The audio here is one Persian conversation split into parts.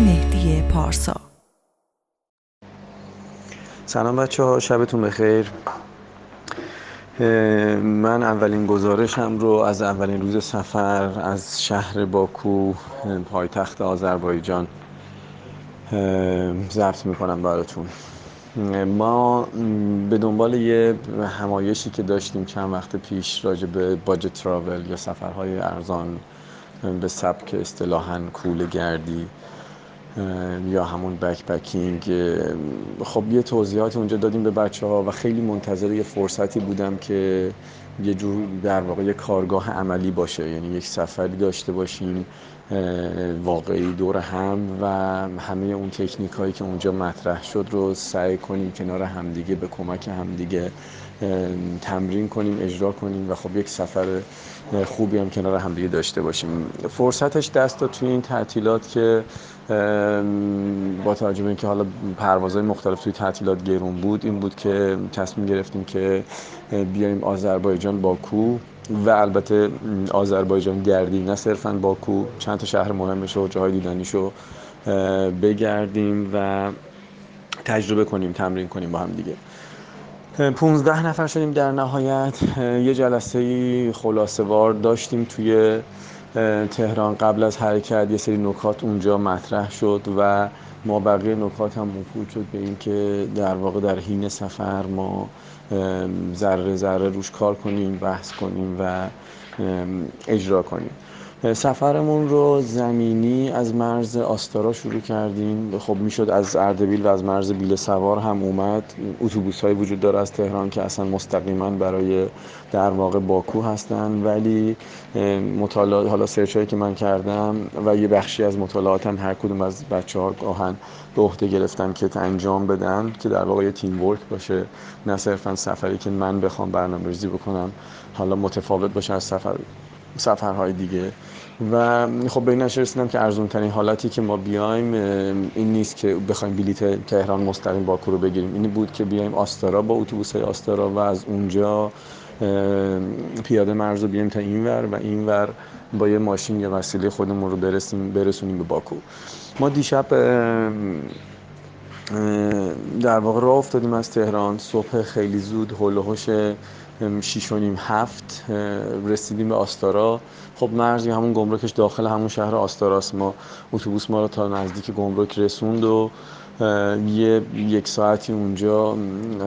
مهدی پارسا. سلام بچه ها شبتون بخیر. من اولین گزارشم رو از اولین روز سفر از شهر باکو پایتخت آذربایجان ضبط می‌کنم براتون. ما به دنبال یه همایشی که داشتیم چند وقت پیش راجع به باجت تراول یا سفرهای ارزان به سبک اصطلاحا کوله گردی یا همون بک بکینگ خب یه توضیحات اونجا دادیم به بچه ها و خیلی منتظر یه فرصتی بودم که یه جور در واقع یه کارگاه عملی باشه. یعنی یک سفری داشته باشیم واقعی دور هم و همه اون تکنیک هایی که اونجا مطرح شد رو سعی کنیم کنار همدیگه به کمک همدیگه تمرین کنیم اجرا کنیم و خب یک سفر خوبی هم کنار همدیگه داشته باشیم. فرصتش دست داد توی این تعطیلات که با توجه به اینکه حالا پروازهای مختلف توی تعطیلات گرون بود این بود که تصمیم گرفتیم که بیایم آذربایجان باکو و البته آذربایجان گردی نه صرفا باکو. چند تا شهر مهمش و جاهای دیدنیشو بگردیم و تجربه کنیم تمرین کنیم با هم دیگه. 15 نفر شدیم در نهایت. یه جلسه خلاصه وار داشتیم توی تهران قبل از حرکت یه سری نکات اونجا مطرح شد و ما بقیه نکات هم موکول شد به اینکه در واقع در حین سفر ما ذره ذره روش کار کنیم بحث کنیم و اجرا کنیم. سفرمون رو زمینی از مرز آستارا شروع کردیم. خب می‌شد از اردبیل و از مرز بیل سوار هم اومد. اتوبوس های وجود داره از تهران که اصلا مستقیما برای در واقع باکو هستن. ولی مطالعات حالا سرچ هایی که من کردم و یه بخشی از مطالعاتم هر کدوم از بچه ها گاهن به عهده گرفتم که انجام بدن که در واقع یه تیم ورک باشه. نه صرفا سفری که من بخوام برنامه ریزی بکنم حالا متفاوت باشه از سفر. سفرهای دیگه. و خب به این رسیدم که ارزون ترین حالتی که ما بیایم این نیست که بخوایم بلیت تهران مستقیم باکو رو بگیریم. این بود که بیایم آستارا با اتوبوس های آستارا و از اونجا پیاده مرز رو بیایم تا اینور و اینور با یه ماشین یا وسیله خودمون رو برسیم برسونیم به باکو. ما دیشب در واقع راه افتادیم از تهران. صبح خیلی زود هول و شیش و نیم هفت رسیدیم به آستارا. خب مرزی همون گمرکش داخل همون شهر آستاراست. ما اتوبوس ما رو تا نزدیک گمرک رسوند و یه یک ساعتی اونجا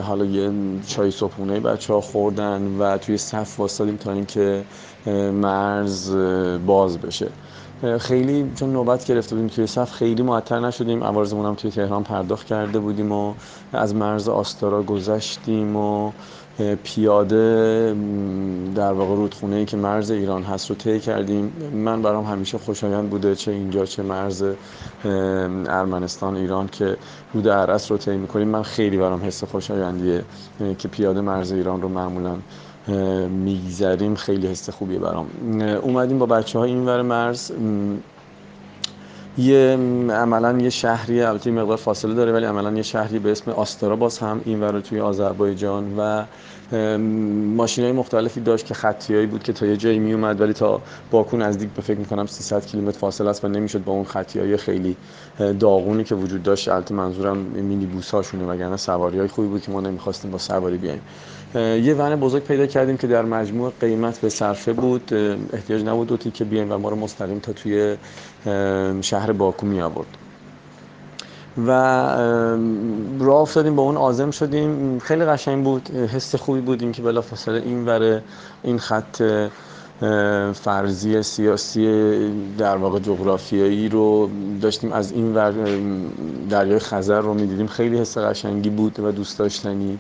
حالا یه چای صبحونه بچه ها خوردن و توی صف واسدیم تا اینکه مرز باز بشه. خیلی چون نوبت گرفته بودیم توی صف خیلی معطل نشدیم. عوارضمون هم توی تهران پرداخت کرده بودیم و از مرز آستارا گذشتیم و پیاده در واقع رودخونه ای که مرز ایران هست رو طی کردیم. من برام همیشه خوشایند بوده چه اینجا چه مرز ارمنستان ایران که رود عرس رو طی می‌کنیم. من خیلی برام حس خوشایندیه که پیاده مرز ایران رو معمولا میگذریم. خیلی حس خوبیه برام. اومدیم با بچه های این ور مرز. یه عملا یه شهری البته مقدار فاصله داره ولی عملا یه شهری به اسم آستارا باز هم این توی آذربایجان و ماشین های مختلفی داشت که خطیایی بود که تا یه جایی می اومد ولی تا باکو نزدیک به فکر می‌کنم 300 کیلومتر فاصله است و نمی‌شد با اون خطی های خیلی داغونی که وجود داشت. البته منظورم مینی بوس هاشونه وگرنه سواری های خوبی بود که ما نمی‌خواستیم با سواری بیایم. یه ون بزرگ پیدا کردیم که در مجموع قیمت به صرفه بود. احتیاج نبود دو که بیایم و ما رو مستقیم تا توی شهر باکو می آورد و راه افتادیم با اون آزم شدیم. خیلی قشنگ بود. حس خوبی بود اینکه بلافاصله این وره این خط فرضی سیاسی در واقع جغرافیایی رو داشتیم. از این ور دریای خزر رو می‌دیدیم. خیلی حس قشنگی بود و دوست داشتنی.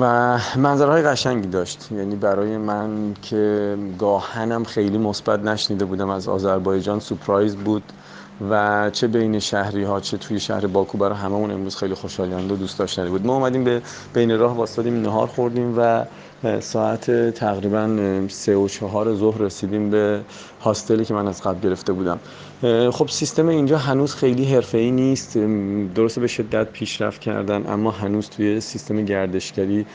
و منظرهای قشنگی داشت. یعنی برای من که گاهنم خیلی مثبت نشنیده بودم. از آذربایجان سپرایز بود. و چه بین شهری ها چه توی شهر باکو برای هممون امروز خیلی خوشایند و دوست داشتنی بود. ما اومدیم به بین راه واسطادیم نهار خوردیم و ساعت تقریبا سه و چهار ظهر رسیدیم به هاستلی که من از قبل گرفته بودم. خب سیستم اینجا هنوز خیلی ای نیست. درسته به شدت پیشرفت کردن اما هنوز توی سیستم گردشگری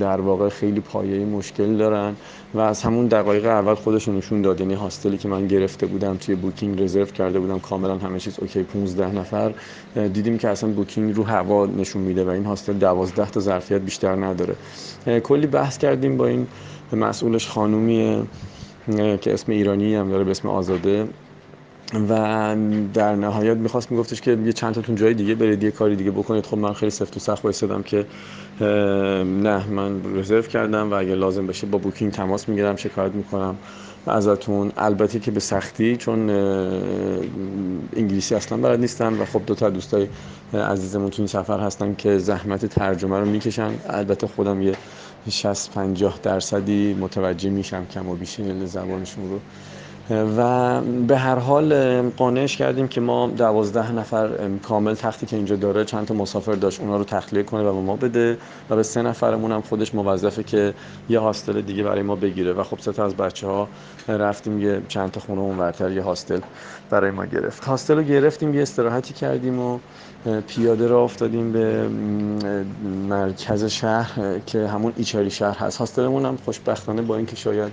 در واقع خیلی پایه‌ای مشکل دارن و از همون دقایق اول خودشون نشون داد. یعنی هاستلی که من گرفته بودم توی بوکینگ رزرو کرده بودم کاملا همه چیز اوکی 15 نفر. دیدیم که اصلا بوکینگ رو هوا نشون میده و این هاستل 12 تا ظرفیت بیشتر نداره. کلی بحث کردیم با این مسئولش خانومیه که اسم ایرانی هم داره به اسم آزاده. و در نهایت می‌خواست میگفتش که یه چند تاتون جای دیگه برید یه کاری دیگه بکنید. خب من خیلی سفت و سخت وایسادم که نه من رزرو کردم و اگه لازم بشه با بوکینگ تماس می‌گیرم شکایت می‌کنم ازتون. البته که به سختی چون انگلیسی اصلا بلد نیستم و خب دو تا دوستای عزیزمون تو این سفر هستن که زحمت ترجمه رو می‌کشن. البته خودم یه 60 50 درصدی متوجه میشم کم و بیشی زبانشون رو. و به هر حال قانعش کردیم که ما دوازده نفر کامل تختی که اینجا داره چند تا مسافر داشت اونا رو تخلیه کنه و به ما بده و به سه نفرمون هم خودش موظفه که یه هاستل دیگه برای ما بگیره. و خب سه تا از بچه ها رفتیم یه چند تا خونه اونورتر یه هاستل برای ما گرفت. هاستل رو گرفتیم یه استراحتی کردیم و پیاده را افتادیم به مرکز شهر که همون ایچاری شهر هست. هاستلمون هم خوشبختانه با اینکه شاید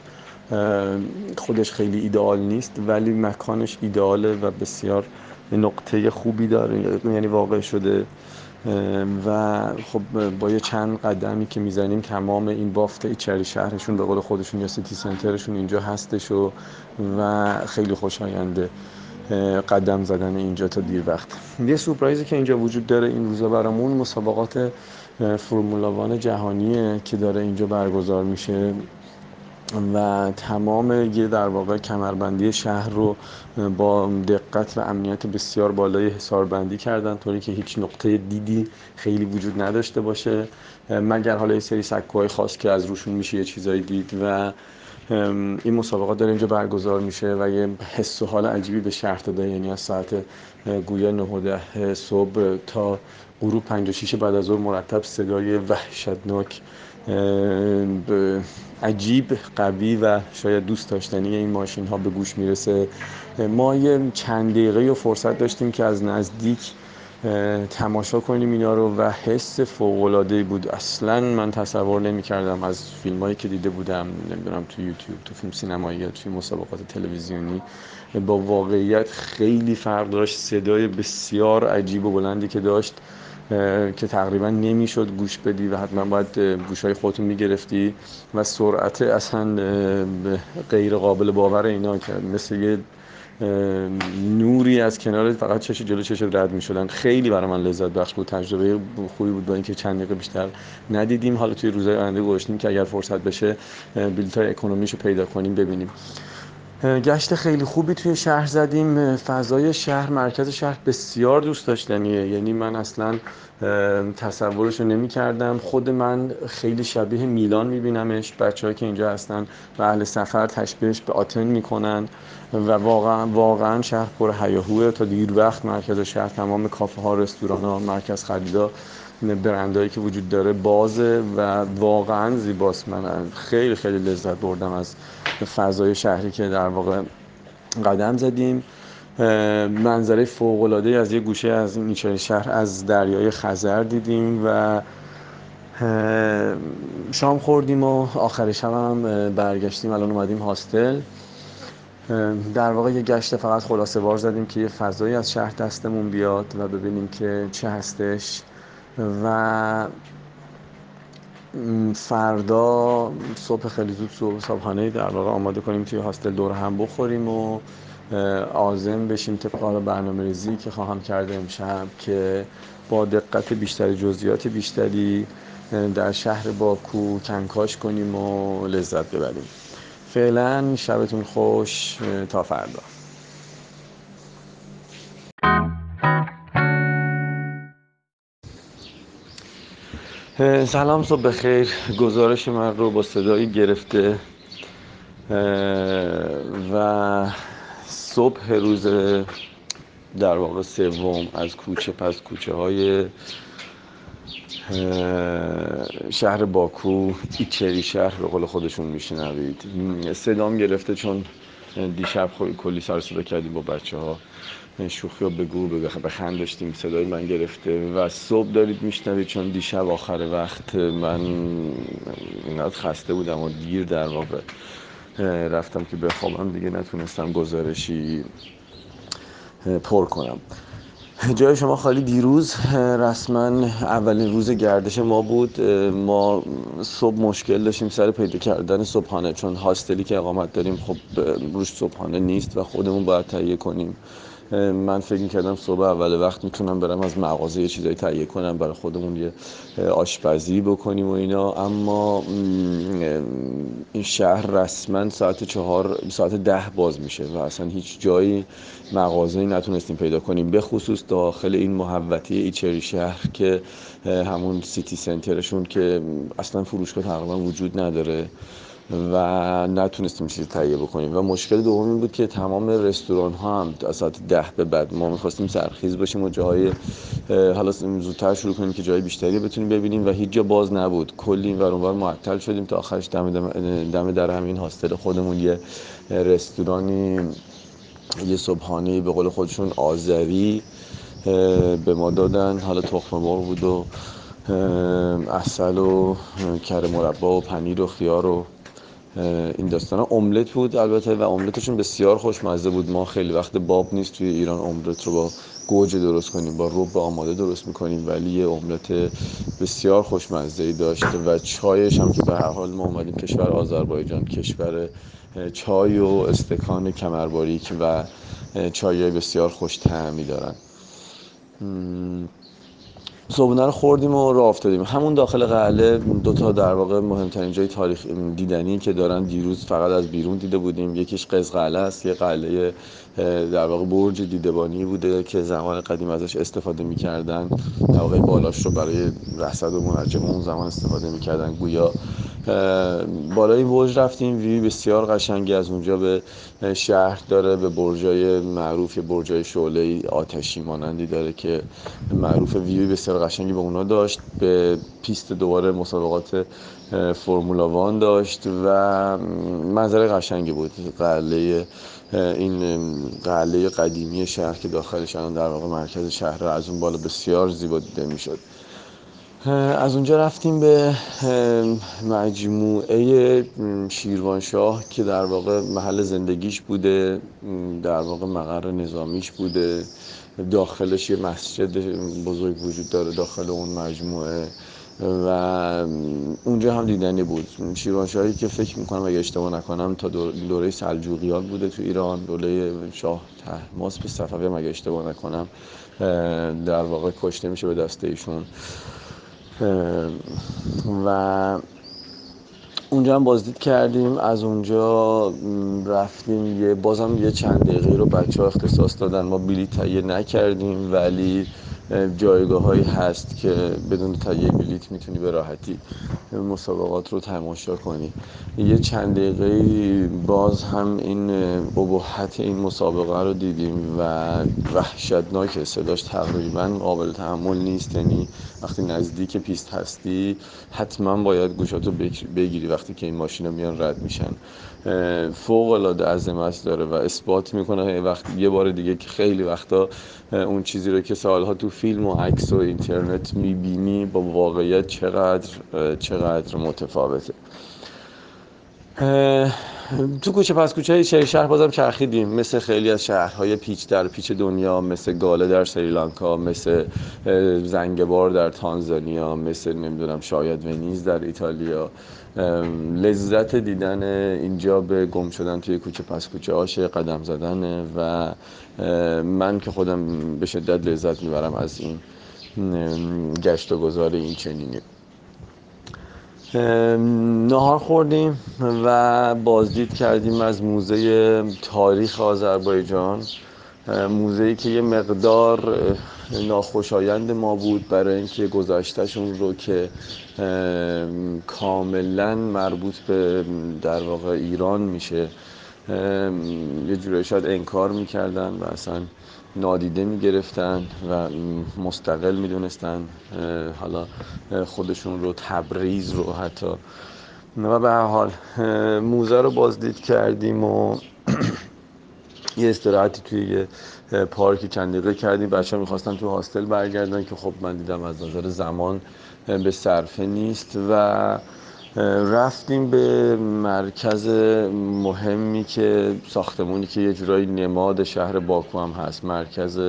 خودش خیلی ایدئال نیست ولی مکانش ایدئاله و بسیار نقطه خوبی داره. یعنی واقع شده. و خب با یه چند قدمی که می‌زنیم تمام این بافت ایچری شهرشون به قول خودشون یا سیتی سنترشون اینجا هستش و و خیلی خوشاینده. قدم زدن اینجا تا دیر وقت. یه سورپرایزی که اینجا وجود داره این روزا برامون مسابقات فرمولاوان جهانیه که داره اینجا برگزار میشه. و تمام یه در واقع کمربندی شهر رو با دقت و امنیت بسیار بالای حساربندی کردن طوری که هیچ نقطه دیدی خیلی وجود نداشته باشه. مگر حالا یه سری سکوهای خاص که از روشون میشه یه چیزایی دید و این مسابقات داره اینجا برگزار میشه و یه حس و حال عجیبی به شهر داده یعنی از ساعت گویا 9 صبح تا غروب 5 و 6 بعد از ظهر مرتب صدای وحشتناک عجیب قوی و شاید دوست داشتنی این ماشین ها به گوش می‌رسه. ما یه چند دقیقه و فرصت داشتیم که از نزدیک تماشا کنیم اینا رو و حس فوق بود. اصلا من تصور نمی کردم از فیلم هایی که دیده بودم نمی‌دونم تو یوتیوب تو فیلم سینمایی یا توی مسابقات تلویزیونی با واقعیت خیلی فرق داشت. صدای بسیار عجیب و بلندی که داشت. که تقریبا نمی‌شد گوش بدی و حتما باید گوشای خودتون می‌گرفتی و سرعت اصلا غیر قابل باور اینا که مثل یه نوری از کنار فقط چش جلو چش رد می شدن خیلی برای من لذت بخش بود. تجربه خوبی بود با اینکه چند دقیقه بیشتر ندیدیم. حالا توی روزهای آینده گذاشتیم که اگر فرصت بشه بلیط های اکونومیشو پیدا کنیم ببینیم. گشت خیلی خوبی توی شهر زدیم. فضای شهر مرکز شهر بسیار دوست داشتنیه. یعنی من اصلا تصورش رو نمی کردم خود من خیلی شبیه میلان میبینمش. بچه که اینجا هستن و اهل سفر تشبیهش به آتن می‌کنن و واقعا واقعا شهر پر هیاهوه. تا دیر وقت مرکز شهر تمام کافه ها رستوران ها مرکز خریدا برندهایی که وجود داره بازه و واقعا زیباست. من خیلی خیلی لذت بردم از فضای شهری که در واقع قدم زدیم. منظره فوق از یه گوشه از این شهر از دریای خزر دیدیم و شام خوردیم و آخر شب هم برگشتیم. الان اومدیم هاستل. در واقع یه گشت فقط خلاصه بار زدیم که یه فضایی از شهر دستمون بیاد و ببینیم که چه هستش. و فردا صبح خیلی زود صبح صبحانه در واقع آماده کنیم توی هاستل دور هم بخوریم و آزم بشیم طبق برنامه ریزی که خواهم کرده امشب که با دقت بیشتری جزئیات بیشتری در شهر باکو کنکاش کنیم و لذت ببریم. فعلا شبتون خوش تا فردا. سلام صبح بخیر. گزارش من رو با صدایی گرفته و صبح روز در واقع سوم از کوچه پس کوچه های شهر باکو ایچری شهر به قول خودشون میشنوید. صدام گرفته چون دیشب کلی سر صدا کردیم با بچه ها شوخی ها بگو بخند داشتیم صدای من گرفته و صبح دارید میشنوید چون دیشب آخر وقت من اینقدر خسته بودم و دیر در واقع رفتم که بخوابم دیگه نتونستم گزارشی پر کنم. جای شما خالی دیروز رسما اولین روز گردش ما بود. ما صبح مشکل داشتیم سر پیدا کردن صبحانه چون هاستلی که اقامت داریم خب روش صبحانه نیست و خودمون باید تهیه کنیم. من فکر کردم صبح اول وقت می‌تونم برم از مغازه یه چیزایی تهیه کنم برای خودمون یه آشپزی بکنیم و اینا. اما این شهر رسما ساعت چهار ساعت ده باز میشه و اصلا هیچ جایی مغازه نتونستیم پیدا کنیم. به خصوص داخل این محوطه ایچری شهر که همون سیتی سنترشون که اصلا فروشگاه تقریبا وجود نداره. و نتونستیم چیزی تهیه بکنیم. و مشکل دوم این بود که تمام رستوران ها هم از ساعت ده به بعد ما می‌خواستیم سرخیز باشیم و جاهای حالا زودتر شروع کنیم که جای بیشتری بتونیم ببینیم و هیچ جا باز نبود. کلی این ور معطل شدیم تا آخرش دم, دم, در همین هاستل خودمون یه رستورانی یه صبحانه به قول خودشون آذری به ما دادن. حالا تخم مرغ بود و اصل و کره مربا و پنیر و خیار و این داستان املت بود البته و املتشون بسیار خوشمزه بود. ما خیلی وقت باب نیست توی ایران املت رو با گوجه درست کنیم با روب آماده درست می‌کنیم ولی یه املت بسیار خوشمزه ای داشته و چایش هم که به هر حال ما اومدیم کشور آذربایجان کشور چای و استکان کمرباریک و چای بسیار خوش تعمی دارن. صبحونه رو خوردیم و راه افتادیم. همون داخل قله دو تا در واقع مهمترین جای تاریخ دیدنی که دارن دیروز فقط از بیرون دیده بودیم. یکیش قز قلعه است یه قلعه در واقع برج دیدبانی بوده که زمان قدیم ازش استفاده می‌کردن. در واقع بالاش رو برای رصد و منجم اون زمان استفاده می‌کردن. گویا بالای برج رفتیم وی بسیار قشنگی از اونجا به شهر داره به برجای معروف برجای شعله آتشی مانندی داره که معروف ویوی بسیار قشنگی به اونا داشت. به پیست دوباره مسابقات فرمولا وان داشت و منظره قشنگی بود. قله این قله قدیمی شهر که داخلش الان در واقع مرکز شهر از اون بالا بسیار زیبا دیده می‌شد. از اونجا رفتیم به مجموعه شیروانشاه که در واقع محل زندگیش بوده در واقع مقر نظامیش بوده. داخلش یه مسجد بزرگ وجود داره داخل اون مجموعه. و اونجا هم دیدنی بود. شیروانشاهی که فکر می‌کنم اگه اشتباه نکنم تا دوره سلجوقیان بوده تو ایران دوره شاه تحماس به صفوی اگه اشتباه نکنم در واقع کشته میشه به دسته ایشون. و اونجا هم بازدید کردیم. از اونجا رفتیم یه بازم یه چند دقیقه رو بچه ها اختصاص دادن. ما بلیط تهیه نکردیم ولی جایگاه هایی هست که بدون تهیه بلیت می‌تونی به راحتی مسابقات رو تماشا کنی. یه چند دقیقه باز هم این ابهت این مسابقه رو دیدیم و وحشتناک صداش تقریبا قابل تحمل نیست. یعنی وقتی نزدیک پیست هستی حتما باید گوشاتو بگیری وقتی که این ماشین میان رد میشن. فوق العاده عظمت داره و اثبات می‌کنه. وقت یه بار دیگه که خیلی وقتا اون چیزی رو که سالها تو فیلم و عکس و اینترنت می‌بینی با واقعیت چقدر چقدر متفاوته. تو کوچه پس کوچه شهر شهر بازم چرخیدیم. مثل خیلی از شهرهای پیچ در پیچ دنیا مثل گاله در سریلانکا مثل زنگبار در تانزانیا مثل نمی‌دونم شاید ونیز در ایتالیا. لذت دیدن اینجا به گم شدن توی کوچه پس کوچه آشه قدم زدن و من که خودم به شدت لذت می‌برم از این گشت و گذار این چنینی. نهار خوردیم و بازدید کردیم از موزه تاریخ آذربایجان. موزه که یه مقدار ناخوشایند ما بود برای اینکه گذاشتهشون رو که کاملا مربوط به در واقع ایران میشه. یه جورایی شاید انکار می‌کردن و اصلا نادیده می‌گرفتن و مستقل می‌دونستن حالا خودشون رو تبریز رو حتی. و به حال موزه رو بازدید کردیم و یه استراحتی توی یه پارکی چند دقیقه کردیم. بچه ها می‌خواستن تو هاستل برگردن که خب من دیدم از نظر زمان به صرفه نیست و رفتیم به مرکز مهمی که ساختمونی که یه جورایی نماد شهر باکو هم هست. مرکز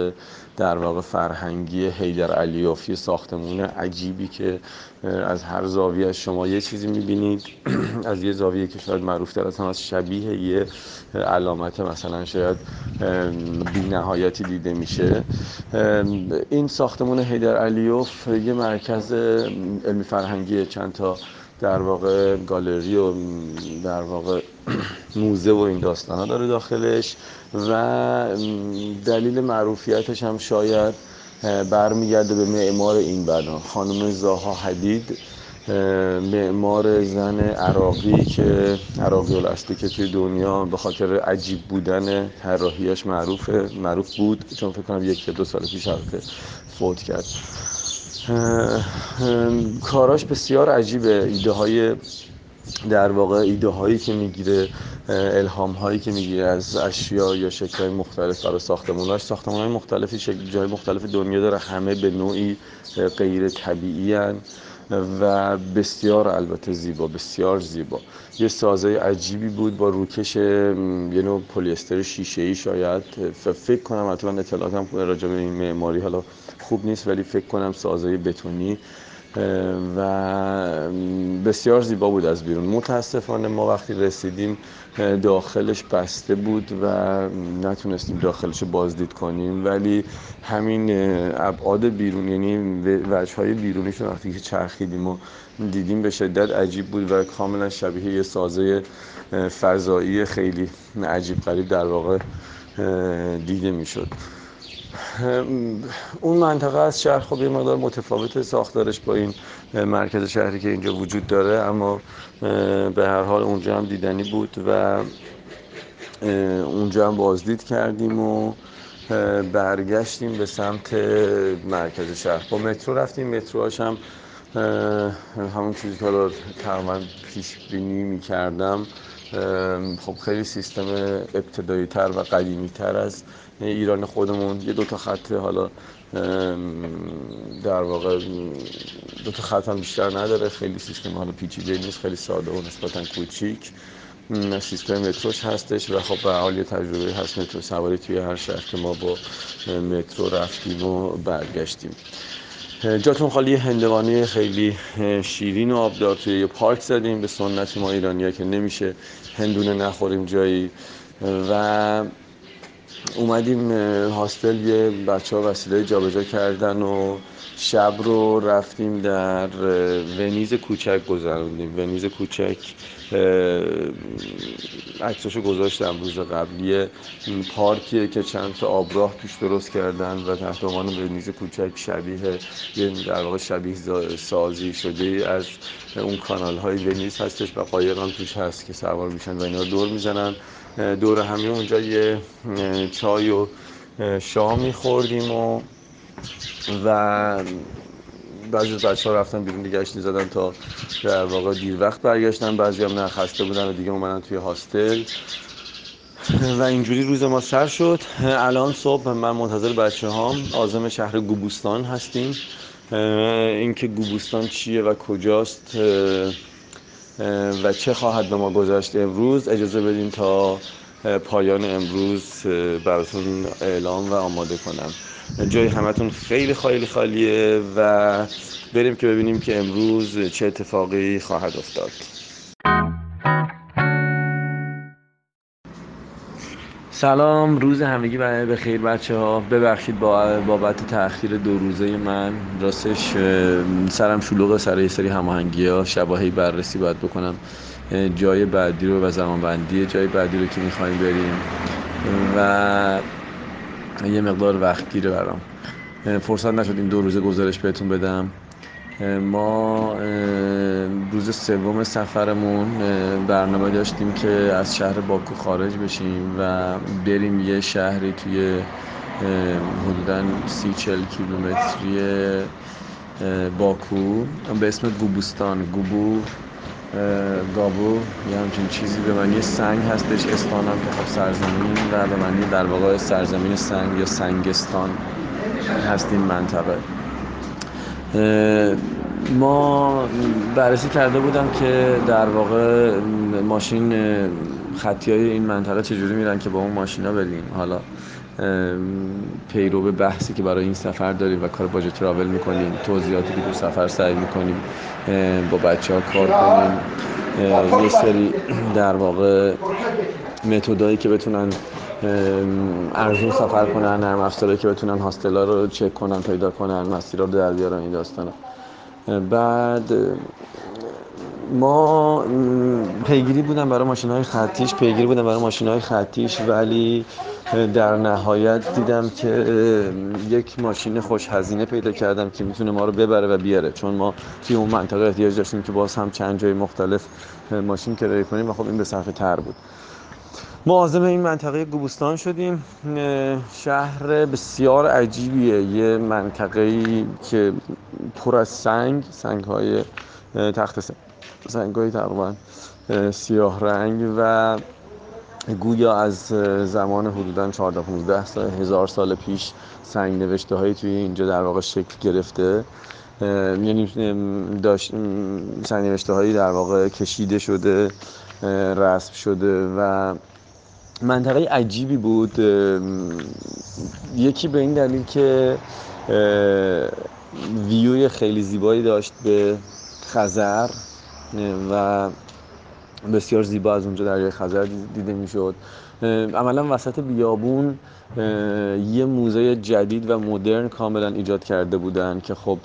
در واقع فرهنگی حیدر علیوفی ساختمون عجیبی که از هر زاویه شما یه چیزی می‌بینید. از یه زاویه که شاید معروف تر از شبیه یه علامت مثلا شاید بی نهایتی دیده میشه. این ساختمون حیدر علیوف یه مرکز علمی فرهنگی چند تا در واقع گالری و در واقع موزه و این داستان ها داره داخلش و دلیل معروفیتش هم شاید برمیگرده به معمار این بنا. خانم زاها حدید معمار زن عراقی که عراقی الاصلی که توی دنیا به خاطر عجیب بودن طراحیاش معروفه معروف بود. چون فکر کنم یک دو سال پیش فوت کرد. کاراش بسیار عجیبه. ایده های در واقع ایده هایی که می‌گیره الهام هایی که می‌گیره از اشیا یا شکل های مختلف برای ساختموناش ساختمون های مختلفی شکل جای مختلف دنیا داره. همه به نوعی غیر طبیعی و بسیار البته زیبا بسیار زیبا. یه سازه عجیبی بود با روکش یه نوع پلیستر شیشه ای شاید فکر کنم اطلاعاتم راجع به این معماری حالا خوب نیست ولی فکر کنم سازه بتونی و بسیار زیبا بود از بیرون. متاسفانه ما وقتی رسیدیم داخلش بسته بود و نتونستیم داخلش رو بازدید کنیم. ولی همین ابعاد بیرون یعنی وجه های بیرونیش وقتی که چرخیدیم و دیدیم به شدت عجیب بود و کاملا شبیه یه سازه فضایی خیلی عجیب غریب در واقع دیده می‌شد. اون منطقه از شهر خب یه مقدار متفاوت ساختارش با این مرکز شهری که اینجا وجود داره اما به هر حال اونجا هم دیدنی بود و اونجا هم بازدید کردیم و برگشتیم به سمت مرکز شهر. با مترو رفتیم متروهاش هم همون چیزی که حالا تقریبا پیش بینی می کردم خب خیلی سیستم ابتدایی تر و قدیمی تر از ایران خودمون یه دوتا خط حالا در واقع دوتا خط هم بیشتر نداره. خیلی سیستم حالا پیچیده نیست خیلی ساده و نسبتا کوچیک. سیستم متروش هستش و خب به حال یه تجربه هست مترو سواری توی هر شهر که ما با مترو رفتیم و برگشتیم. جاتون خالی هندوانه خیلی شیرین و آبدار توی یه پارک زدیم. به سنت ما ایرانی که نمیشه هندونه نخوریم جایی. و اومدیم هاستل یه بچه ها وسیله جابجا کردن و شب رو رفتیم در ونیز کوچک گذروندیم. ونیز کوچک عکساشو گذاشتم روز قبلی. پارکیه که چند تا آبراه توش درست کردن و تحت عنوان ونیز کوچک شبیه یه در واقع شبیه سازی شده از اون کانال های ونیز هستش و قایق هم توش هست که سوار میشن و اینا دور می‌زنن. دور همه اونجا یه چای و شام میخوردیم و و بعضی از بچه ها رفتن بیرون گشتی زدن تا در واقع دیر وقت برگشتن. بعضی هم نخسته بودن و دیگه اومدن توی هاستل. و اینجوری روز ما سر شد. الان صبح من منتظر بچه هام آزم شهر گوبوستان هستیم. اینکه گوبوستان چیه و کجاست و چه خواهد به ما گذشت امروز اجازه بدین تا پایان امروز براتون اعلام و آماده کنم. جای همتون خیلی خیلی خالیه و بریم که ببینیم که امروز چه اتفاقی خواهد افتاد. سلام روز همگی به خیر بچه ها ببخشید با بابت تاخیر دو روزه من. راستش سرم شلوغ سر یه سری هماهنگی ها شباهی بررسی باید بکنم. جای بعدی رو و زمان بندی جای بعدی رو که می‌خوایم بریم. و یه مقدار وقت گیره برام. فرصت نشد این دو روزه گزارش بهتون بدم. ما روز سوم سفرمون برنامه داشتیم که از شهر باکو خارج بشیم و بریم یه شهری توی حدودا سی چل کیلومتری باکو به اسم گوبوستان. گوبو گابو یه همچین چیزی به معنی سنگ هستش استان هم که خب سرزمین و به معنی در واقع سرزمین سنگ یا سنگستان هست این منطقه ما بررسی کرده بودم که در واقع ماشین خطی های این منطقه چجوری میرن که با اون ماشینا بریم. حالا پیرو به بحثی که برای این سفر داریم و کار باجت تراول می‌کنیم توضیحاتی که تو سفر سعی می‌کنیم با بچه ها کار کنیم. یه سری در واقع متدایی که بتونن ارزون سفر کنن نرم افزارهایی که بتونن هاستلا رو چک کنن پیدا کنن مسیرها رو در بیارن این داستانا. بعد ما پیگیری بودم برای ماشین های خطیش پیگیری بودم برای ماشین های خطیش ولی در نهایت دیدم که یک ماشین خوش هزینه پیدا کردم که می‌تونه ما رو ببره و بیاره. چون ما توی اون منطقه احتیاج داشتیم که باز هم چند جای مختلف ماشین کرایه کنیم و خب این به صرفه تر بود. ما عازم این منطقه گوبوستان شدیم. شهر بسیار عجیبیه. یه منطقه که پر از سنگ سنگ های تخت سنگ. های تقریبا سیاه رنگ و گویا از زمان حدودا 14 15 سال هزار سال پیش سنگ نوشته هایی توی اینجا در واقع شکل گرفته. یعنی داشت سنگ نوشته هایی در واقع کشیده شده رسم شده و منطقه عجیبی بود. یکی به این دلیل که ویوی خیلی زیبایی داشت به خزر. و بسیار زیبا از اونجا دریای خزر دیده می‌شد. عملا وسط بیابون یه موزه جدید و مدرن کاملا ایجاد کرده بودن که خب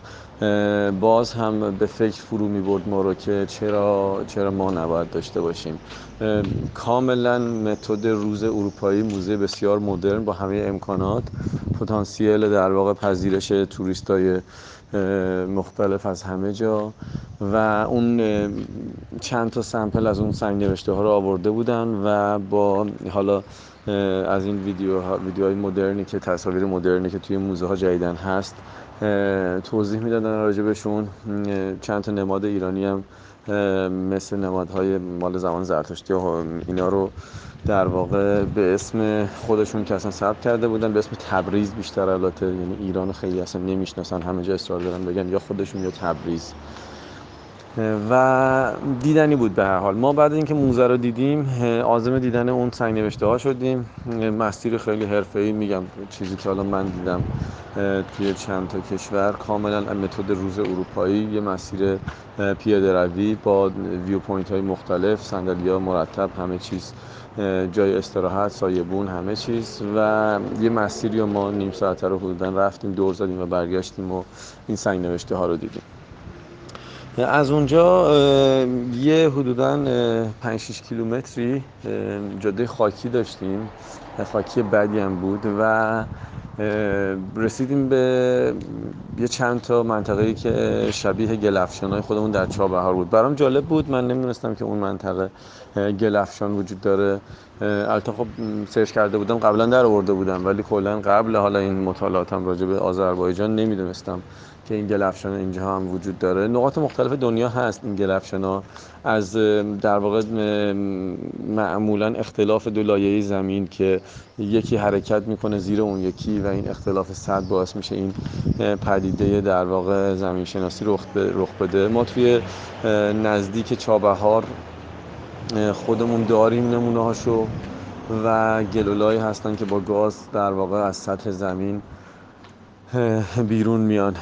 باز هم به فکر فرو می برد ما رو که چرا چرا ما نباید داشته باشیم. کاملا متد روز اروپایی موزه بسیار مدرن با همه امکانات پتانسیل در واقع پذیرش توریستای مختلف از همه جا. و اون چند تا سمپل از اون سنگ نوشته ها رو آورده بودن و با حالا از این ویدیو ویدیوهای مدرنی که تصاویر مدرنی که توی موزه ها جدیدن هست توضیح می‌دادن راجبشون چند تا نماد ایرانی هم مثل نمادهای مال زمان زرتشتی و اینا رو در واقع به اسم خودشون که اصلا ثبت کرده بودن به اسم تبریز بیشتر البته. یعنی ایران خیلی اصلا نمی‌شناسن همه جا اصرار دارن بگن یا خودشون یا تبریز. و دیدنی بود به هر حال. ما بعد اینکه موزه رو دیدیم عازم دیدن اون سنگ نوشته ها شدیم. مسیر خیلی ای میگم چیزی که حالا من دیدم توی چند تا کشور. کاملا متد روز اروپایی یه مسیر پیاده روی با view point های مختلف صندلی ها مرتب همه چیز. جای استراحت سایبون همه چیز و یه مسیری ما نیم ساعت رو حدودا رفتیم دور زدیم و برگشتیم و این سنگ نوشته ها رو دیدیم. از اونجا یه حدودا 5 6 کیلومتری جاده خاکی داشتیم. خاکی بدی هم بود و رسیدیم به یه چند تا منطقه که شبیه گلفشان های خودمون در چابهار بود. برام جالب بود من نمی‌دونستم که اون منطقه گلفشان وجود داره. البته خب سرچ کرده بودم قبلا در آورده بودم ولی کلا قبل حالا این مطالعاتم راجع به آذربایجان نمی‌دونستم. که این گلفشان اینجا هم وجود داره. نقاط مختلف دنیا هست این گلفشان ها. از در واقع معمولا اختلاف دو لایه زمین که یکی حرکت می‌کنه زیر اون یکی و این اختلاف صد باعث میشه این پدیده در واقع زمین شناسی رخ بده. ما توی نزدیک چابهار خودمون داریم نمونه هاشو و گلولایی هستن که با گاز در واقع از سطح زمین بیرون میان.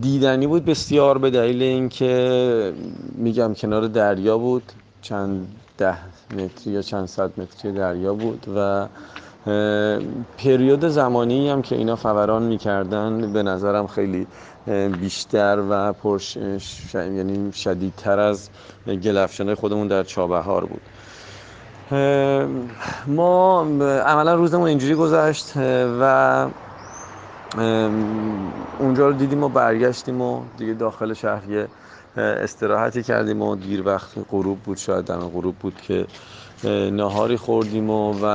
دیدنی بود بسیار به دلیل اینکه میگم کنار دریا بود. چند ده متری یا چند صد متری دریا بود و پریود زمانی هم که اینا فوران می‌کردن به نظرم خیلی بیشتر و پرش یعنی شدیدتر از گلفشنهای خودمون در چابهار بود. ما عملا روزمون اینجوری گذشت و اونجا رو دیدیم و برگشتیم و دیگه داخل شهر یه استراحتی کردیم و دیر وقت غروب بود شاید در غروب بود که ناهاری خوردیم و, و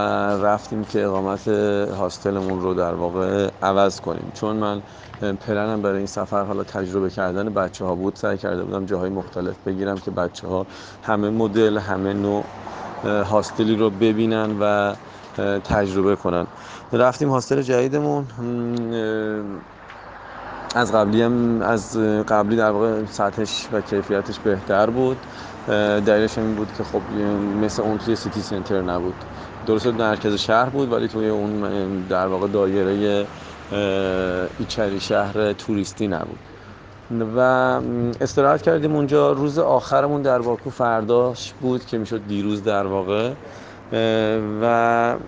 رفتیم که اقامت هاستلمون رو در واقع عوض کنیم. چون من پلنم برای این سفر حالا تجربه کردن بچه ها بود سعی کرده بودم جاهای مختلف بگیرم که بچه ها همه مدل همه نوع هاستلی رو ببینن و تجربه کنن. رفتیم هاستل جدیدمون. از قبلی هم از قبلی در واقع سطحش و کیفیتش بهتر بود. دلیلش این بود که خب مثل اون توی سیتی سنتر نبود. درست مرکز شهر بود ولی توی اون در واقع دایره ایچری شهر توریستی نبود. و استراحت کردیم اونجا. روز آخرمون در باکو فرداش بود که می‌شد دیروز در واقع. و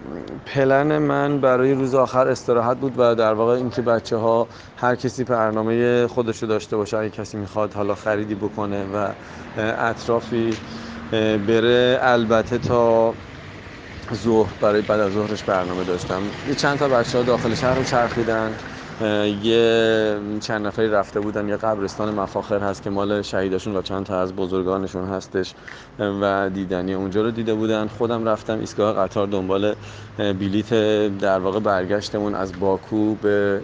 پلن من برای روز آخر استراحت بود و در واقع اینکه بچه ها هر کسی برنامه خودش رو داشته باشه اگه کسی می‌خواد حالا خریدی بکنه و اطرافی بره. البته تا ظهر برای بعد از ظهرش برنامه داشتم. یه چند تا بچه ها داخل شهر رو چرخیدن. یه چند نفری رفته بودن یه قبرستان مفاخر هست که مال شهیداشون و چند تا از بزرگانشون هستش و دیدنی اونجا رو دیده بودن. خودم رفتم ایستگاه قطار دنبال بلیت در واقع برگشتمون. از باکو به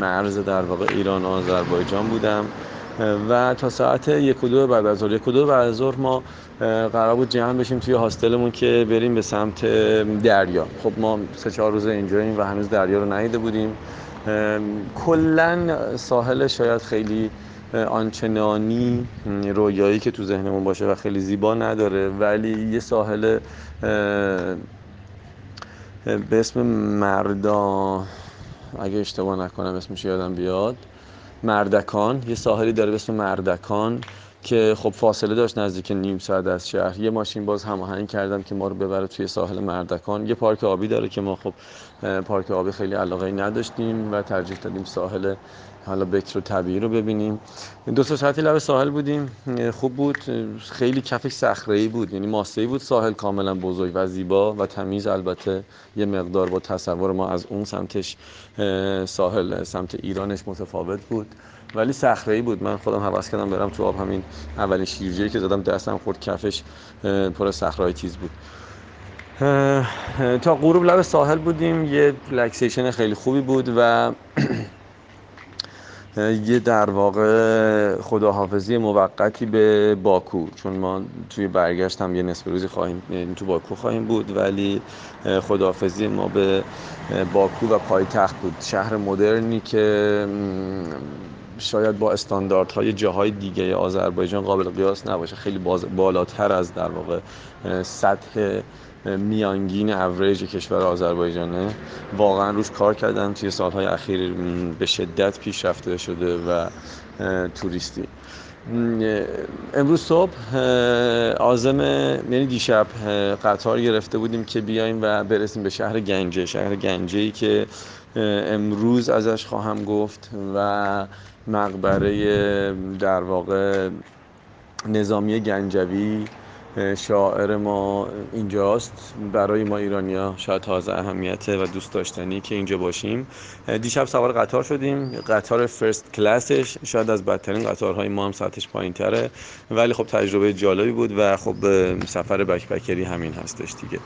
مرز در واقع ایران و آذربایجان بودم. و تا ساعت یک و دو بعد از ظهر یک و دو بعد از ظهر ما قرار بود جمع بشیم توی هاستلمون که بریم به سمت دریا. خب ما سه چهار روز اینجاییم و هنوز دریا رو ندیده بودیم. کلا ساحل شاید خیلی آنچنانی رویایی که تو ذهنمون باشه و خیلی زیبا نداره ولی یه ساحل به اسم مردا اگه اشتباه نکنم اسمش یادم بیاد مردکان. یه ساحلی داره به اسم مردکان که خب فاصله داشت نزدیک نیم ساعت از شهر. یه ماشین باز هماهنگ کردم که ما رو ببره توی ساحل مردکان. یه پارک آبی داره که ما خب پارک آبی خیلی علاقه نداشتیم و ترجیح دادیم ساحل حالا بکر و طبیعی رو ببینیم. دو سه ساعتی لب ساحل بودیم. خوب بود. خیلی کفش صخره بود. یعنی ماسه بود ساحل کاملا بزرگ و زیبا و تمیز. البته یه مقدار با تصور ما از اون سمتش ساحل سمت ایرانش متفاوت بود. ولی صخره ای بود. من خودم حواس کردم برم تو آب همین اولین شیرجه‌ای که زدم دستم خورد. کفش پر صخره‌ای تیز بود. تا غروب لب ساحل بودیم یه relaxation خیلی خوبی بود و یه در واقع خداحافظی موقتی به باکو چون ما توی برگشت هم یه نصف روزی خواهیم یعنی تو باکو خواهیم بود ولی خداحافظی ما به باکو و پایتخت بود. شهر مدرنی که شاید با استانداردهای جاهای دیگه آذربایجان قابل قیاس نباشه. خیلی بالاتر از در واقع سطح میانگین اوریج کشور آذربایجانه واقعا روش کار کردن توی سالهای اخیر به شدت پیشرفته شده و توریستی. امروز صبح آزم یعنی دیشب قطار گرفته بودیم که بیایم و برسیم به شهر گنجه. شهر گنجه ای که امروز ازش خواهم گفت و مقبره در واقع نظامی گنجوی شاعر ما اینجاست. برای ما ایرانیا شاید تازه اهمیته و دوست داشتنی که اینجا باشیم. دیشب سوار قطار شدیم. قطار فرست کلاسش. شاید از بدترین قطارهای ما هم سطحش پایین تره ولی خب تجربه جالبی بود و خب سفر بکپکری همین هستش دیگه.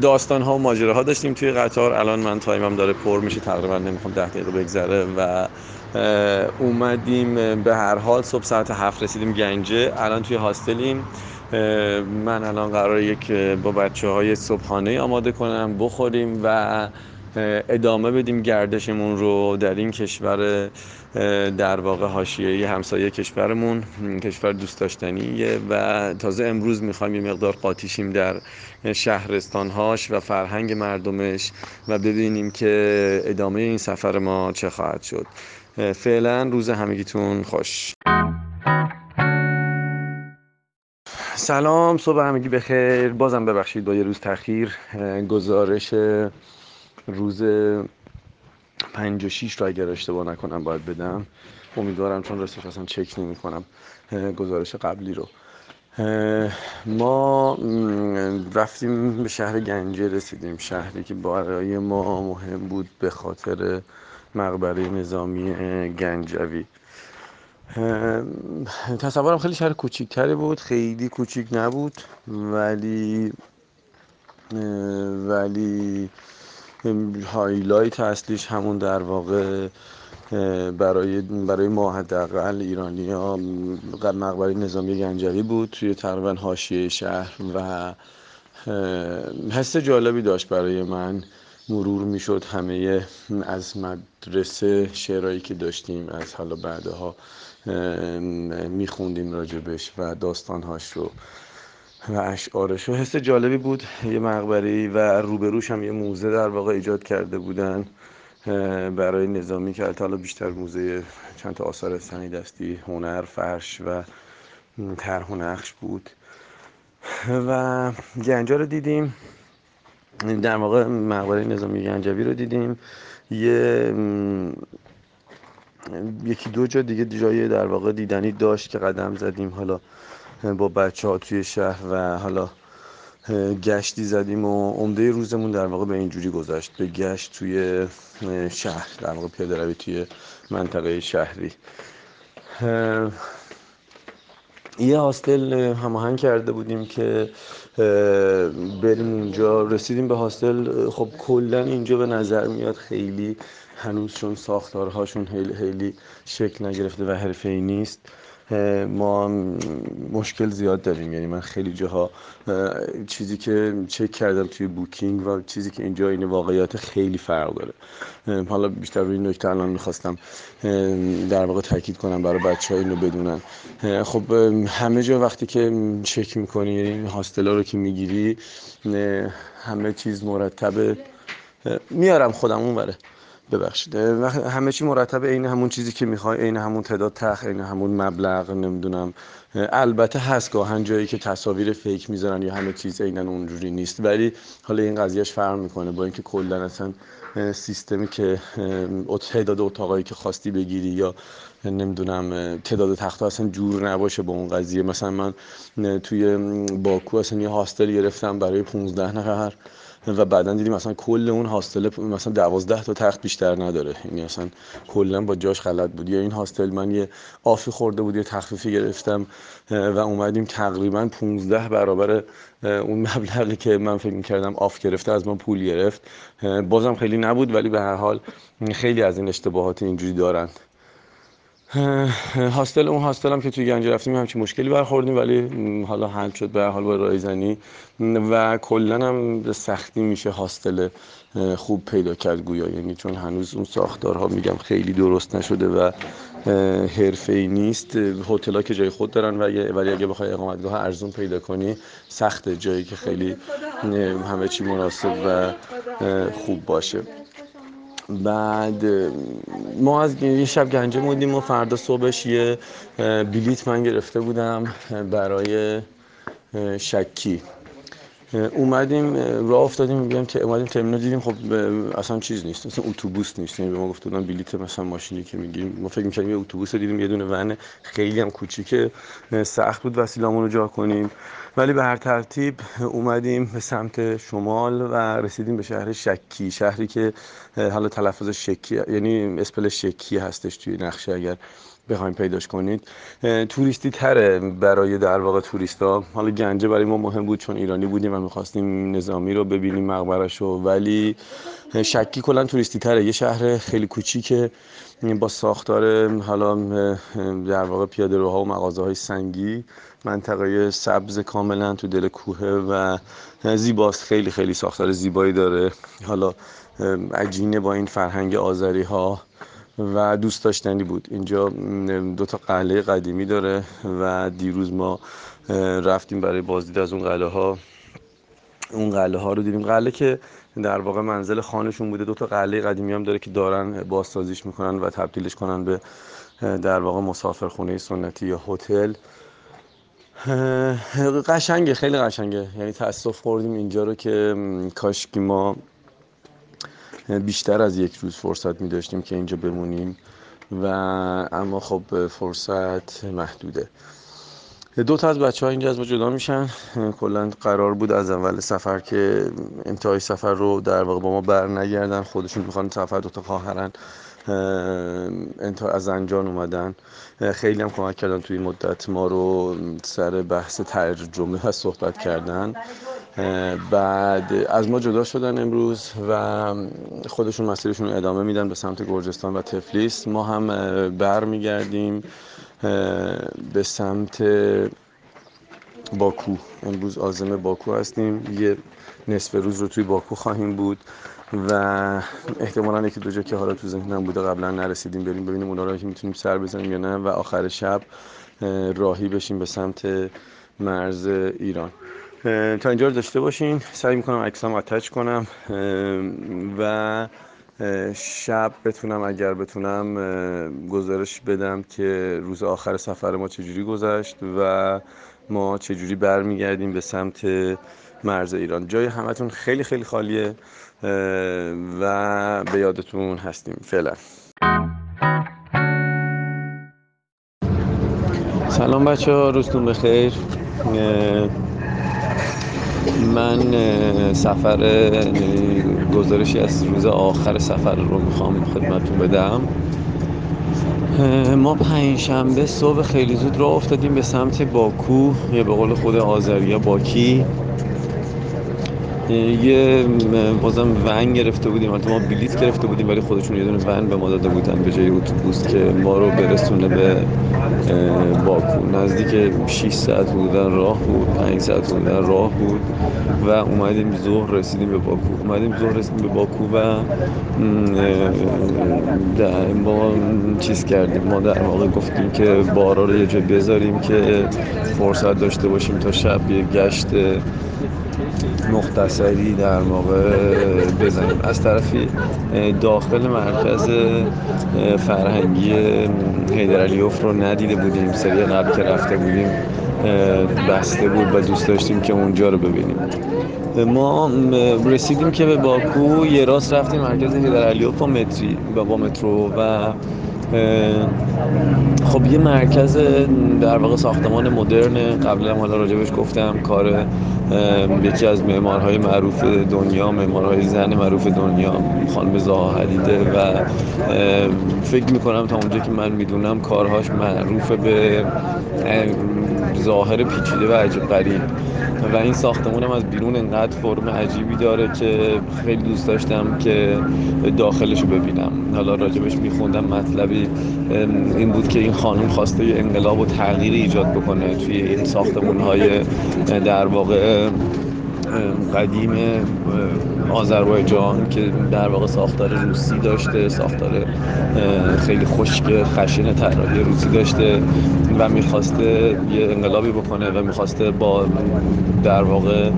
داستان ها و ماجره ها داشتیم توی قطار. الان من تایمم داره پر میشه. تقریبا نمی‌خوام ده دقیقه بگذره و اومدیم به هر حال صبح ساعت هفت رسیدیم گنجه. الان توی هاستلیم. من الان قرار یک با بچه های صبحانه آماده کنم بخوریم و ادامه بدیم گردشمون رو در این کشور در واقع حاشیه‌ای همسایه کشورمون کشور دوست داشتنیه و تازه امروز می‌خوایم یه مقدار قاطیشیم در شهرستانهاش و فرهنگ مردمش و ببینیم که ادامه این سفر ما چه خواهد شد. فعلا روز همگیتون خوش. سلام صبح همگی بخیر. بازم ببخشید با یه روز تاخیر. گزارش روز پنج و شیش رو اگر اشتباه نکنم باید بدم. امیدوارم چون راستش اصلا چک نمی کنم. گزارش قبلی رو. ما رفتیم به شهر گنجه رسیدیم. شهری که برای ما مهم بود به خاطر مقبره نظامی گنجوی. تصورم خیلی شهر کوچیکتری بود خیلی کوچیک نبود ولی ولی هایلایت اصلیش همون در واقع برای برای ما حداقل ایرانی ها مقبره نظامی گنجوی بود توی تقریبا حاشیه شهر و حس جالبی داشت برای من. مرور می‌شد همه از مدرسه شعرهایی که داشتیم از حالا بعدها میخوندیم راجبش و داستانهاش رو و اشعارش رو. حس جالبی بود یه مقبره و روبروش هم یه موزه در واقع ایجاد کرده بودن برای نظامی که حالا بیشتر موزه چند تا آثار سنی دستی هنر فرش و طرح و نقش بود. و گنجا رو دیدیم. در واقع مقبره نظامی گنجوی رو دیدیم. یه یکی دو جا دیگه جای در واقع دیدنی داشت که قدم زدیم. حالا با بچه ها توی شهر و حالا گشتی زدیم و عمده روزمون در واقع به اینجوری گذشت. به گشت توی شهر در واقع پیاده روی توی منطقه شهری. یه هاستل هماهنگ کرده بودیم که بریم اونجا. رسیدیم به هاستل. خب کلا اینجا به نظر میاد خیلی هنوز چون ساختارهاشون خیلی خیلی شکل نگرفته و حرفه ای نیست. ما مشکل زیاد داریم. یعنی من خیلی جاها چیزی که چک کردم توی بوکینگ و چیزی که اینجا این واقعیت خیلی فرق داره. حالا بیشتر روی این نکته الان می‌خواستم در واقع تاکید کنم برای بچه ها اینو بدونن. خب همه جا وقتی که چک می‌کنی یعنی هاستلا رو که می‌گیری همه چیز مرتبه. میارم خودم اون بره ببخشید. همه چی مرتب عین همون چیزی که می‌خوای عین همون تعداد تخ عین همون مبلغ نمی‌دونم. البته هست گاهن جایی که تصاویر فیک می‌ذارن یا همه چیز عینا اونجوری نیست. ولی حالا این قضیهش فرق می‌کنه با اینکه کلا اصلا سیستمی که تعداد اتاقایی که خواستی بگیری یا نمی‌دونم تعداد تخت اصلا جور نباشه با اون قضیه. مثلا من توی باکو اصلا یه هاستل گرفتم برای 15 نفر. و بعدا دیدیم مثلا کل اون هاستل مثلا دوازده تا تخت بیشتر نداره. یعنی اصلا کلا با جاش غلط بود. یا این هاستل من یه آفی خورده بود یه تخفیفی گرفتم و اومدیم تقریبا 15 برابر اون مبلغی که من فکر می‌کردم آف گرفته از من پول گرفت. بازم خیلی نبود ولی به هر حال خیلی از این اشتباهات اینجوری دارن. هاستل اون هاستل هم که توی گنج رفتیم همچین مشکلی برخوردیم ولی حالا حل شد به حال با رایزنی. و کلا هم سختی میشه هاستل خوب پیدا کرد گویا. یعنی چون هنوز اون ساختارها میگم خیلی درست نشده و حرفه ای نیست. هتل که جای خود دارن و ولی اگه بخوای اقامتگاه ارزون پیدا کنی سخت جایی که خیلی همه چی مناسب و خوب باشه. بعد ما از یه شب گنجه بودیم و فردا صبحش یه بلیت من گرفته بودم برای شکی. اومدیم راه افتادیم میگم که اومدیم ترمینال دیدیم خب اصلا چیز نیست مثلا اتوبوس نیست. یعنی به ما گفته بودن بلیت مثلا ماشینی که می‌گیریم. ما فکر می‌کردیم یه اتوبوس دیدیم یه دونه ون خیلی هم کوچیکه. سخت بود وسیله‌مون رو جا کنیم. ولی به هر ترتیب اومدیم به سمت شمال و رسیدیم به شهر شکی. شهری که حالا تلفظ شکی یعنی اسپل شکی هستش توی نقشه اگر بخوایم پیداش کنید. توریستی تره برای در واقع توریستا. حالا گنجه برای ما مهم بود چون ایرانی بودیم و می‌خواستیم نظامی رو ببینیم مقبرش رو. ولی شکی کلا توریستی تره. یه شهر خیلی کوچیکه با ساختار حالا در واقع پیاده روها و مغازه های سنگی. منطقه سبز کاملا تو دل کوه و زیباست. خیلی خیلی ساختار زیبایی داره. حالا عجینه با این فرهنگ آذری ها و دوست داشتنی بود. اینجا دو تا قلعه قدیمی داره و دیروز ما رفتیم برای بازدید از اون قلعه ها اون قلعه ها رو دیدیم. قلعه که در واقع منزل خانشون بوده. دو تا قلعه قدیمی هم داره که دارن بازسازیش می‌کنن و تبدیلش کنن به در واقع مسافرخونه سنتی یا هتل. قشنگه خیلی قشنگه. یعنی تاسف خوردیم اینجا رو که کاشکی ما بیشتر از یک روز فرصت می داشتیم که اینجا بمونیم و اما خب فرصت محدوده. دو تا از بچه ها اینجا از ما جدا میشن. کلا قرار بود از اول سفر که انتهای سفر رو در واقع با ما بر نگردن. خودشون می‌خوان سفر دو تا خواهرن از انجان اومدن. خیلی هم کمک کردن توی مدت ما رو سر بحث ترجمه و صحبت کردن. بعد از ما جدا شدن امروز و خودشون مسیرشون رو ادامه میدن به سمت گرجستان و تفلیس. ما هم بر میگردیم به سمت باکو. امروز آزم باکو هستیم. یه نصف روز رو توی باکو خواهیم بود و احتمالا یکی دو جا که حالا تو ذهنم بوده قبلا نرسیدیم بریم ببینیم اونا رو که می‌تونیم سر بزنیم یا نه و آخر شب راهی بشیم به سمت مرز ایران. تا اینجا رو داشته باشین. سعی می‌کنم عکسام اتچ کنم. و شب بتونم اگر بتونم گزارش بدم که روز آخر سفر ما چجوری گذشت و ما چجوری برمیگردیم به سمت مرز ایران. جای همتون خیلی خیلی خالیه و به یادتون هستیم. فعلا. سلام بچه ها روزتون بخیر. من سفر گزارشی از روز آخر سفر رو می‌خوام خدمتتون بدم. ما پنج شنبه صبح خیلی زود راه افتادیم به سمت باکو یا به قول خود آذریا باکی. یه بازم ون گرفته بودیم. ما بلیت گرفته بودیم ولی خودشون یه دونه ون به ما داده بودن به جای اتوبوس که ما رو برسونه به باکو. نزدیک 6 ساعت بودن راه بود 5 ساعت بودن راه بود و اومدیم ظهر رسیدیم به باکو. اومدیم ظهر رسیدیم به باکو و ما چیز کردیم. ما در واقع گفتیم که بارا رو یه جا بذاریم که فرصت داشته باشیم تا شب یه گشت مختصری در موقع بزنیم. از طرفی داخل مرکز فرهنگی حیدرعلیوف رو ندیده بودیم. سری قبل که رفته بودیم بسته بود و دوست داشتیم که اونجا رو ببینیم. ما رسیدیم که به باکو یه راست رفتیم مرکز حیدرعلیوف با متری و با مترو و خب یه مرکز در واقع ساختمان مدرن قبلا حالا راجبش گفتم کار یکی از معمارهای معروف دنیا معمارهای زن معروف دنیا خانم زاها حدیده و فکر می‌کنم تا اونجا که من می‌دونم کارهاش معروف به ظاهر پیچیده و عجیب غریب. و این ساختمون هم از بیرون انقدر فرم عجیبی داره که خیلی دوست داشتم که داخلش رو ببینم. حالا راجبش میخوندم مطلبی این بود که این خانم خواسته انقلاب و تغییر ایجاد بکنه توی این ساختمون های در واقع قدیم آذربایجان که در واقع ساختار روسی داشته ساختار خیلی خشک خشن طراحی روسی داشته و می‌خواسته یه انقلابی بکنه و می‌خواسته با در واقع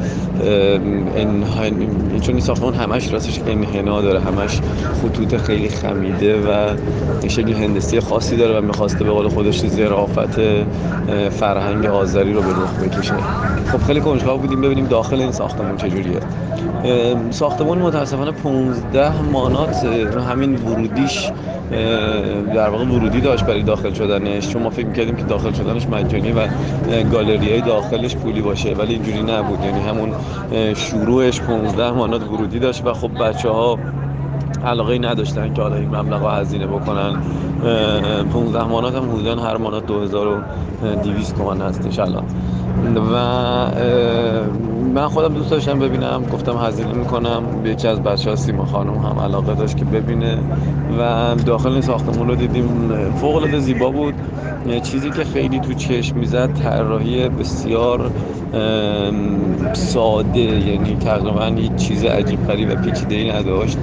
چون این ساختمان همش راستش انحنا داره همش خطوط خیلی خمیده و شکل هندسی خاصی داره و می‌خواسته به قول خودش ظرافت فرهنگ آذری رو به رخ بکشه. خب خیلی کنجکاو بودیم ببینیم داخل این ساختمان چجوریه. ساختمان متاسفانه 15 مانات همین ورودیش در واقع ورودی داشت برای داخل شدنش. چون ما فکر می‌کردیم که داخل شدنش مجانی و گالری های داخلش پولی باشه ولی اینجوری نبود. یعنی همون شروعش 15 مانات ورودی داشت و خب بچه ها علاقه نداشتن که حالا این مبلغ هزینه بکنن. 15 مانات هم حدودا هر مانات 2200 تومان هستش الان و من خودم دوست داشتم ببینم گفتم هزینه می‌کنم. به یکی از بچه ها سیما خانم هم علاقه داشت که ببینه. و داخل این ساختمون رو دیدیم. فوق العاده زیبا بود. چیزی که خیلی تو چشم می‌زد طراحی بسیار ساده یعنی تقریبا هیچ چیز عجیب غریب و پیچیده ای نداشت.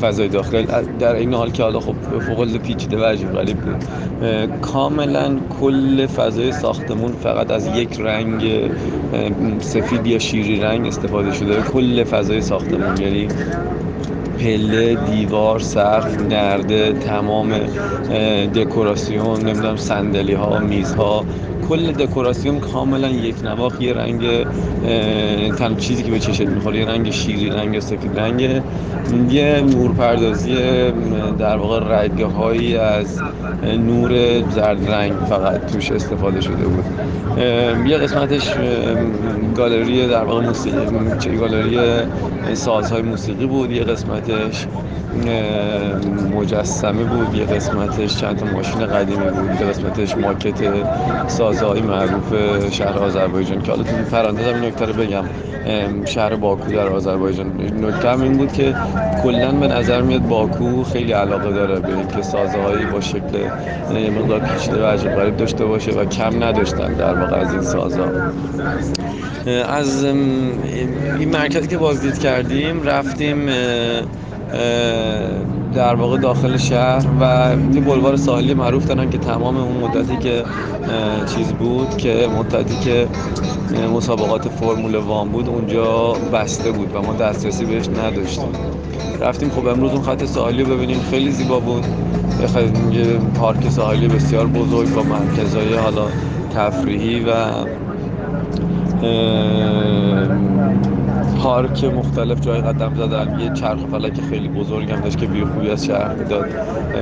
فضای داخل در این حال که حالا خب فوق پیچیده و عجیب غریب بود. کاملا کل فضای ساختمون فقط از یک رنگ سفید یا شیری رنگ استفاده شده. کل فضای ساختمون یعنی پله دیوار سقف نرده تمام دکوراسیون نمی‌دونم صندلی ها میز ها کل دکوراسیون کاملا یک نواخ یه رنگ تن چیزی که به چشت می‌خوره یه رنگ شیری رنگ سفید رنگ یه نور پردازی در واقع رگه هایی از نور زرد رنگ فقط توش استفاده شده بود. یه قسمتش گالری در واقع موسیقی گالری سازهای موسیقی بود یه قسمتش مجسمه بود یه قسمتش چند تا ماشین قدیمی بود یه قسمتش ماکت سازهای معروف شهر آذربایجان که حالا تو پرانتز این نکته رو بگم شهر باکو در آذربایجان. نکته هم این بود که کلا به نظر میاد باکو خیلی علاقه داره به اینکه سازهایی با شکل یه مقدار پیچیده و عجیب غریب داشته باشه و کم نداشتن در واقع از این سازها. از این مرکزی که بازدید کردیم رفتیم در واقع داخل شهر و یه بلوار ساحلی معروف دارن که تمام اون مدتی که چیز بود که مدتی که مسابقات فرمول وان بود اونجا بسته بود و ما دسترسی بهش نداشتیم. رفتیم خب امروز اون خط ساحلی رو ببینیم. خیلی زیبا بود. یه پارک ساحلی بسیار بزرگ با مرکزهای حالا تفریحی و پارک مختلف جای قدم زدن یه چرخ فلک خیلی بزرگ هم داشت که بی خوبی از شهر می‌داد.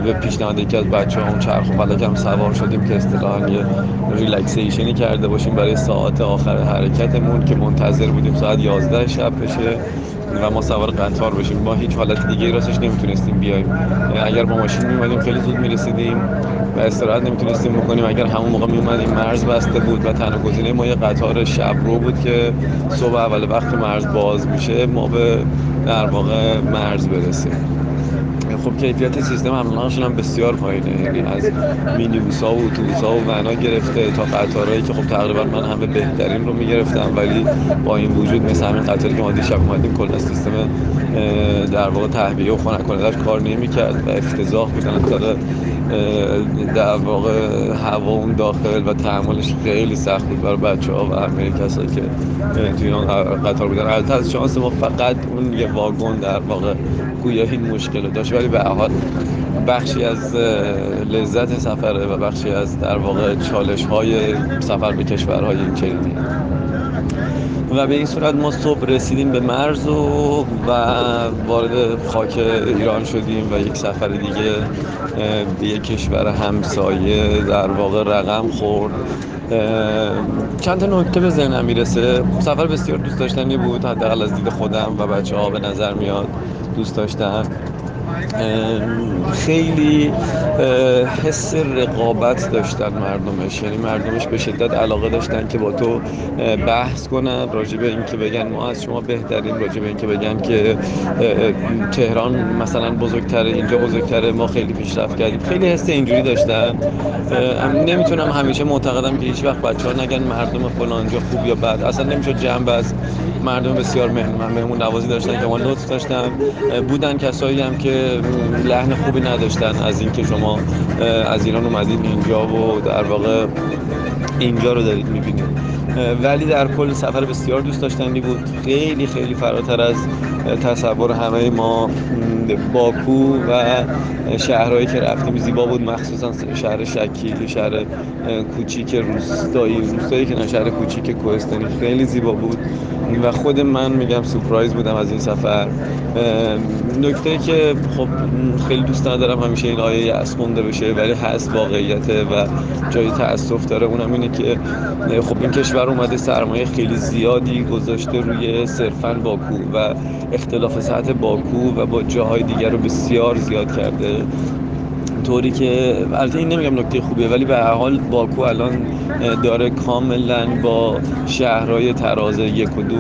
به پیشنهاد یکی از بچه اون چرخ فلک هم سوار شدیم که اصطلاحا یه ریلکسیشنی کرده باشیم برای ساعت آخر حرکتمون که منتظر بودیم ساعت 11 شب بشه. و ما سوار قطار بشیم ما هیچ حالت دیگه راستش نمی‌تونستیم بیایم. اگر با ماشین میومدیم خیلی زود می‌رسیدیم و استراحت نمی‌تونستیم بکنیم. اگر همون موقع میومدیم مرز بسته بود و تنها گزینه ما یه قطار شب رو بود که صبح اول وقت مرز باز میشه ما به در واقع مرز برسیم. خب کیفیت سیستم حملناقشون هم بسیار پایینه. یعنی از مینیبوس ها و اتوبوس ها و ونا گرفته تا قطارهایی که خب تقریبا من همه بهترین رو می‌گرفتم ولی با این وجود مثل همین قطاری که ما دیشب اومدیم کلا سیستم در واقع تهویه و خنک کنندش کار نمی‌کرد و افتضاح بود. از در واقع هوا اون داخل و تحملش خیلی سخت بود برای بچه ها و همه کسایی که توی اون قطار بودن. البته از شانس ما فقط اون یه واگن در واقع گویا این مشکل داشت. ولی به حال بخشی از لذت سفره و بخشی از در واقع چالش های سفر به کشورهای این چنینی و به این صورت ما صبح رسیدیم به مرز و, و وارد خاک ایران شدیم و یک سفر دیگه به یک کشور همسایه در واقع رقم خورد. چند تا نکته به ذهنم می‌رسه. سفر بسیار دوست داشتنی بود حداقل از دید خودم و بچه ها به نظر میاد دوست داشتن خیلی حس رقابت داشتن مردمش. یعنی مردمش به شدت علاقه داشتن که با تو بحث کنن راجع به اینکه بگن ما از شما بهترین راجع به اینکه بگن که تهران مثلا بزرگتره اینجا بزرگتره ما خیلی پیشرفت کردیم. خیلی حس اینجوری داشتن. نمی‌تونم همیشه معتقدم که هیچ وقت بچه ها نگن مردم فلانجا خوب یا بد. اصلا نمیشه جنب از مردم بسیار مهمون نوازی داشتن که ما لطف داشتن. بودن کسایی هم که لحن خوبی نداشتن از اینکه شما از ایران اومدید اینجا و در واقع اینجا رو دارید می‌بینید. ولی در کل سفر بسیار دوست داشتنی بود. خیلی خیلی فراتر از تصور همه ما. باکو و شهرهایی که رفتیم زیبا بود. مخصوصا شهر شکیل شهر کوچیک روستایی. روستایی که شهر کوچیک کوهستانی. خیلی زیبا بود. و خود من میگم سپرایز بودم از این سفر. نکته که خب خیلی دوست ندارم همیشه این آیه یأس مونده بشه ولی هست واقعیته و جای تاسف داره. اونم اینه که خب این کشور اومده سرمایه خیلی زیادی گذاشته روی صرفا باکو و اختلاف سطح باکو و با جاهای دیگر رو بسیار زیاد کرده. طوری که البته این نمیگم نکته خوبیه ولی به هر حال باکو الان داره کاملا با شهرهای تراز یک و دو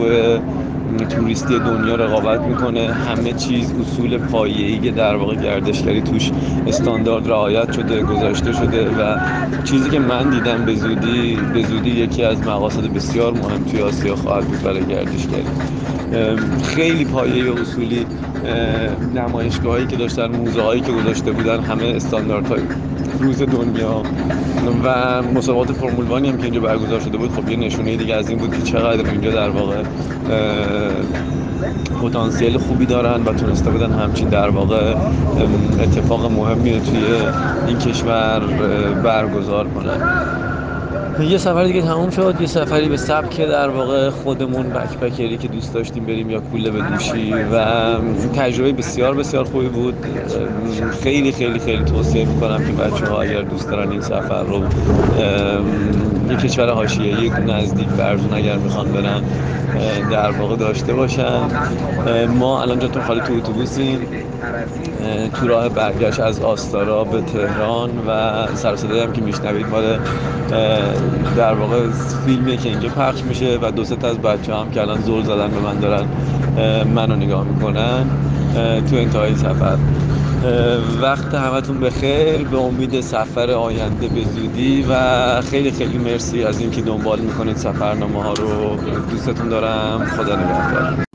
توریستی دنیا رقابت می‌کنه. همه چیز اصول پایه‌ای که در واقع گردشگری توش استاندارد رعایت شده گذاشته شده و چیزی که من دیدم به زودی به زودی یکی از مقاصد بسیار مهم توی آسیا خواهد بود برای گردشگری خیلی پایه اصولی نمایشگاهایی که داشتن موزه هایی که گذاشته بودن همه استانداردهای روز دنیا. و مسابقات فرمول وانی هم که اینجا برگزار شده بود خب یه نشونه دیگه از این بود که چقدر اینجا در واقع پتانسیل خوبی دارن و تونسته بودن همچین در واقع اتفاق مهمی توی این کشور برگزار کنن. یه سفر دیگه تموم شد یه سفری به سبک در واقع خودمون بکپکری که دوست داشتیم بریم یا کوله به دوشی و تجربه بسیار بسیار خوبی بود. خیلی خیلی خیلی توصیه می‌کنم که بچه ها اگر دوست دارن این سفر رو یه کشور حاشیه یک نزدیک برزون اگر می‌خوان برن در واقع داشته باشن. ما الان تو خالی تو اتوبوسیم. تو راه برگشت از آستارا به تهران و سر هم که میشنوید مال در واقع فیلمیه که اینجا پخش میشه و دو تا از بچه هم که الان زور زدن به من دارن منو نگاه می‌کنن تو انتهای سفر. وقت همتون بخیر به امید سفر آینده به زودی و خیلی خیلی مرسی از اینکه دنبال می‌کنید سفرنامه ها رو. دوستتون دارم. خدا نگهدار.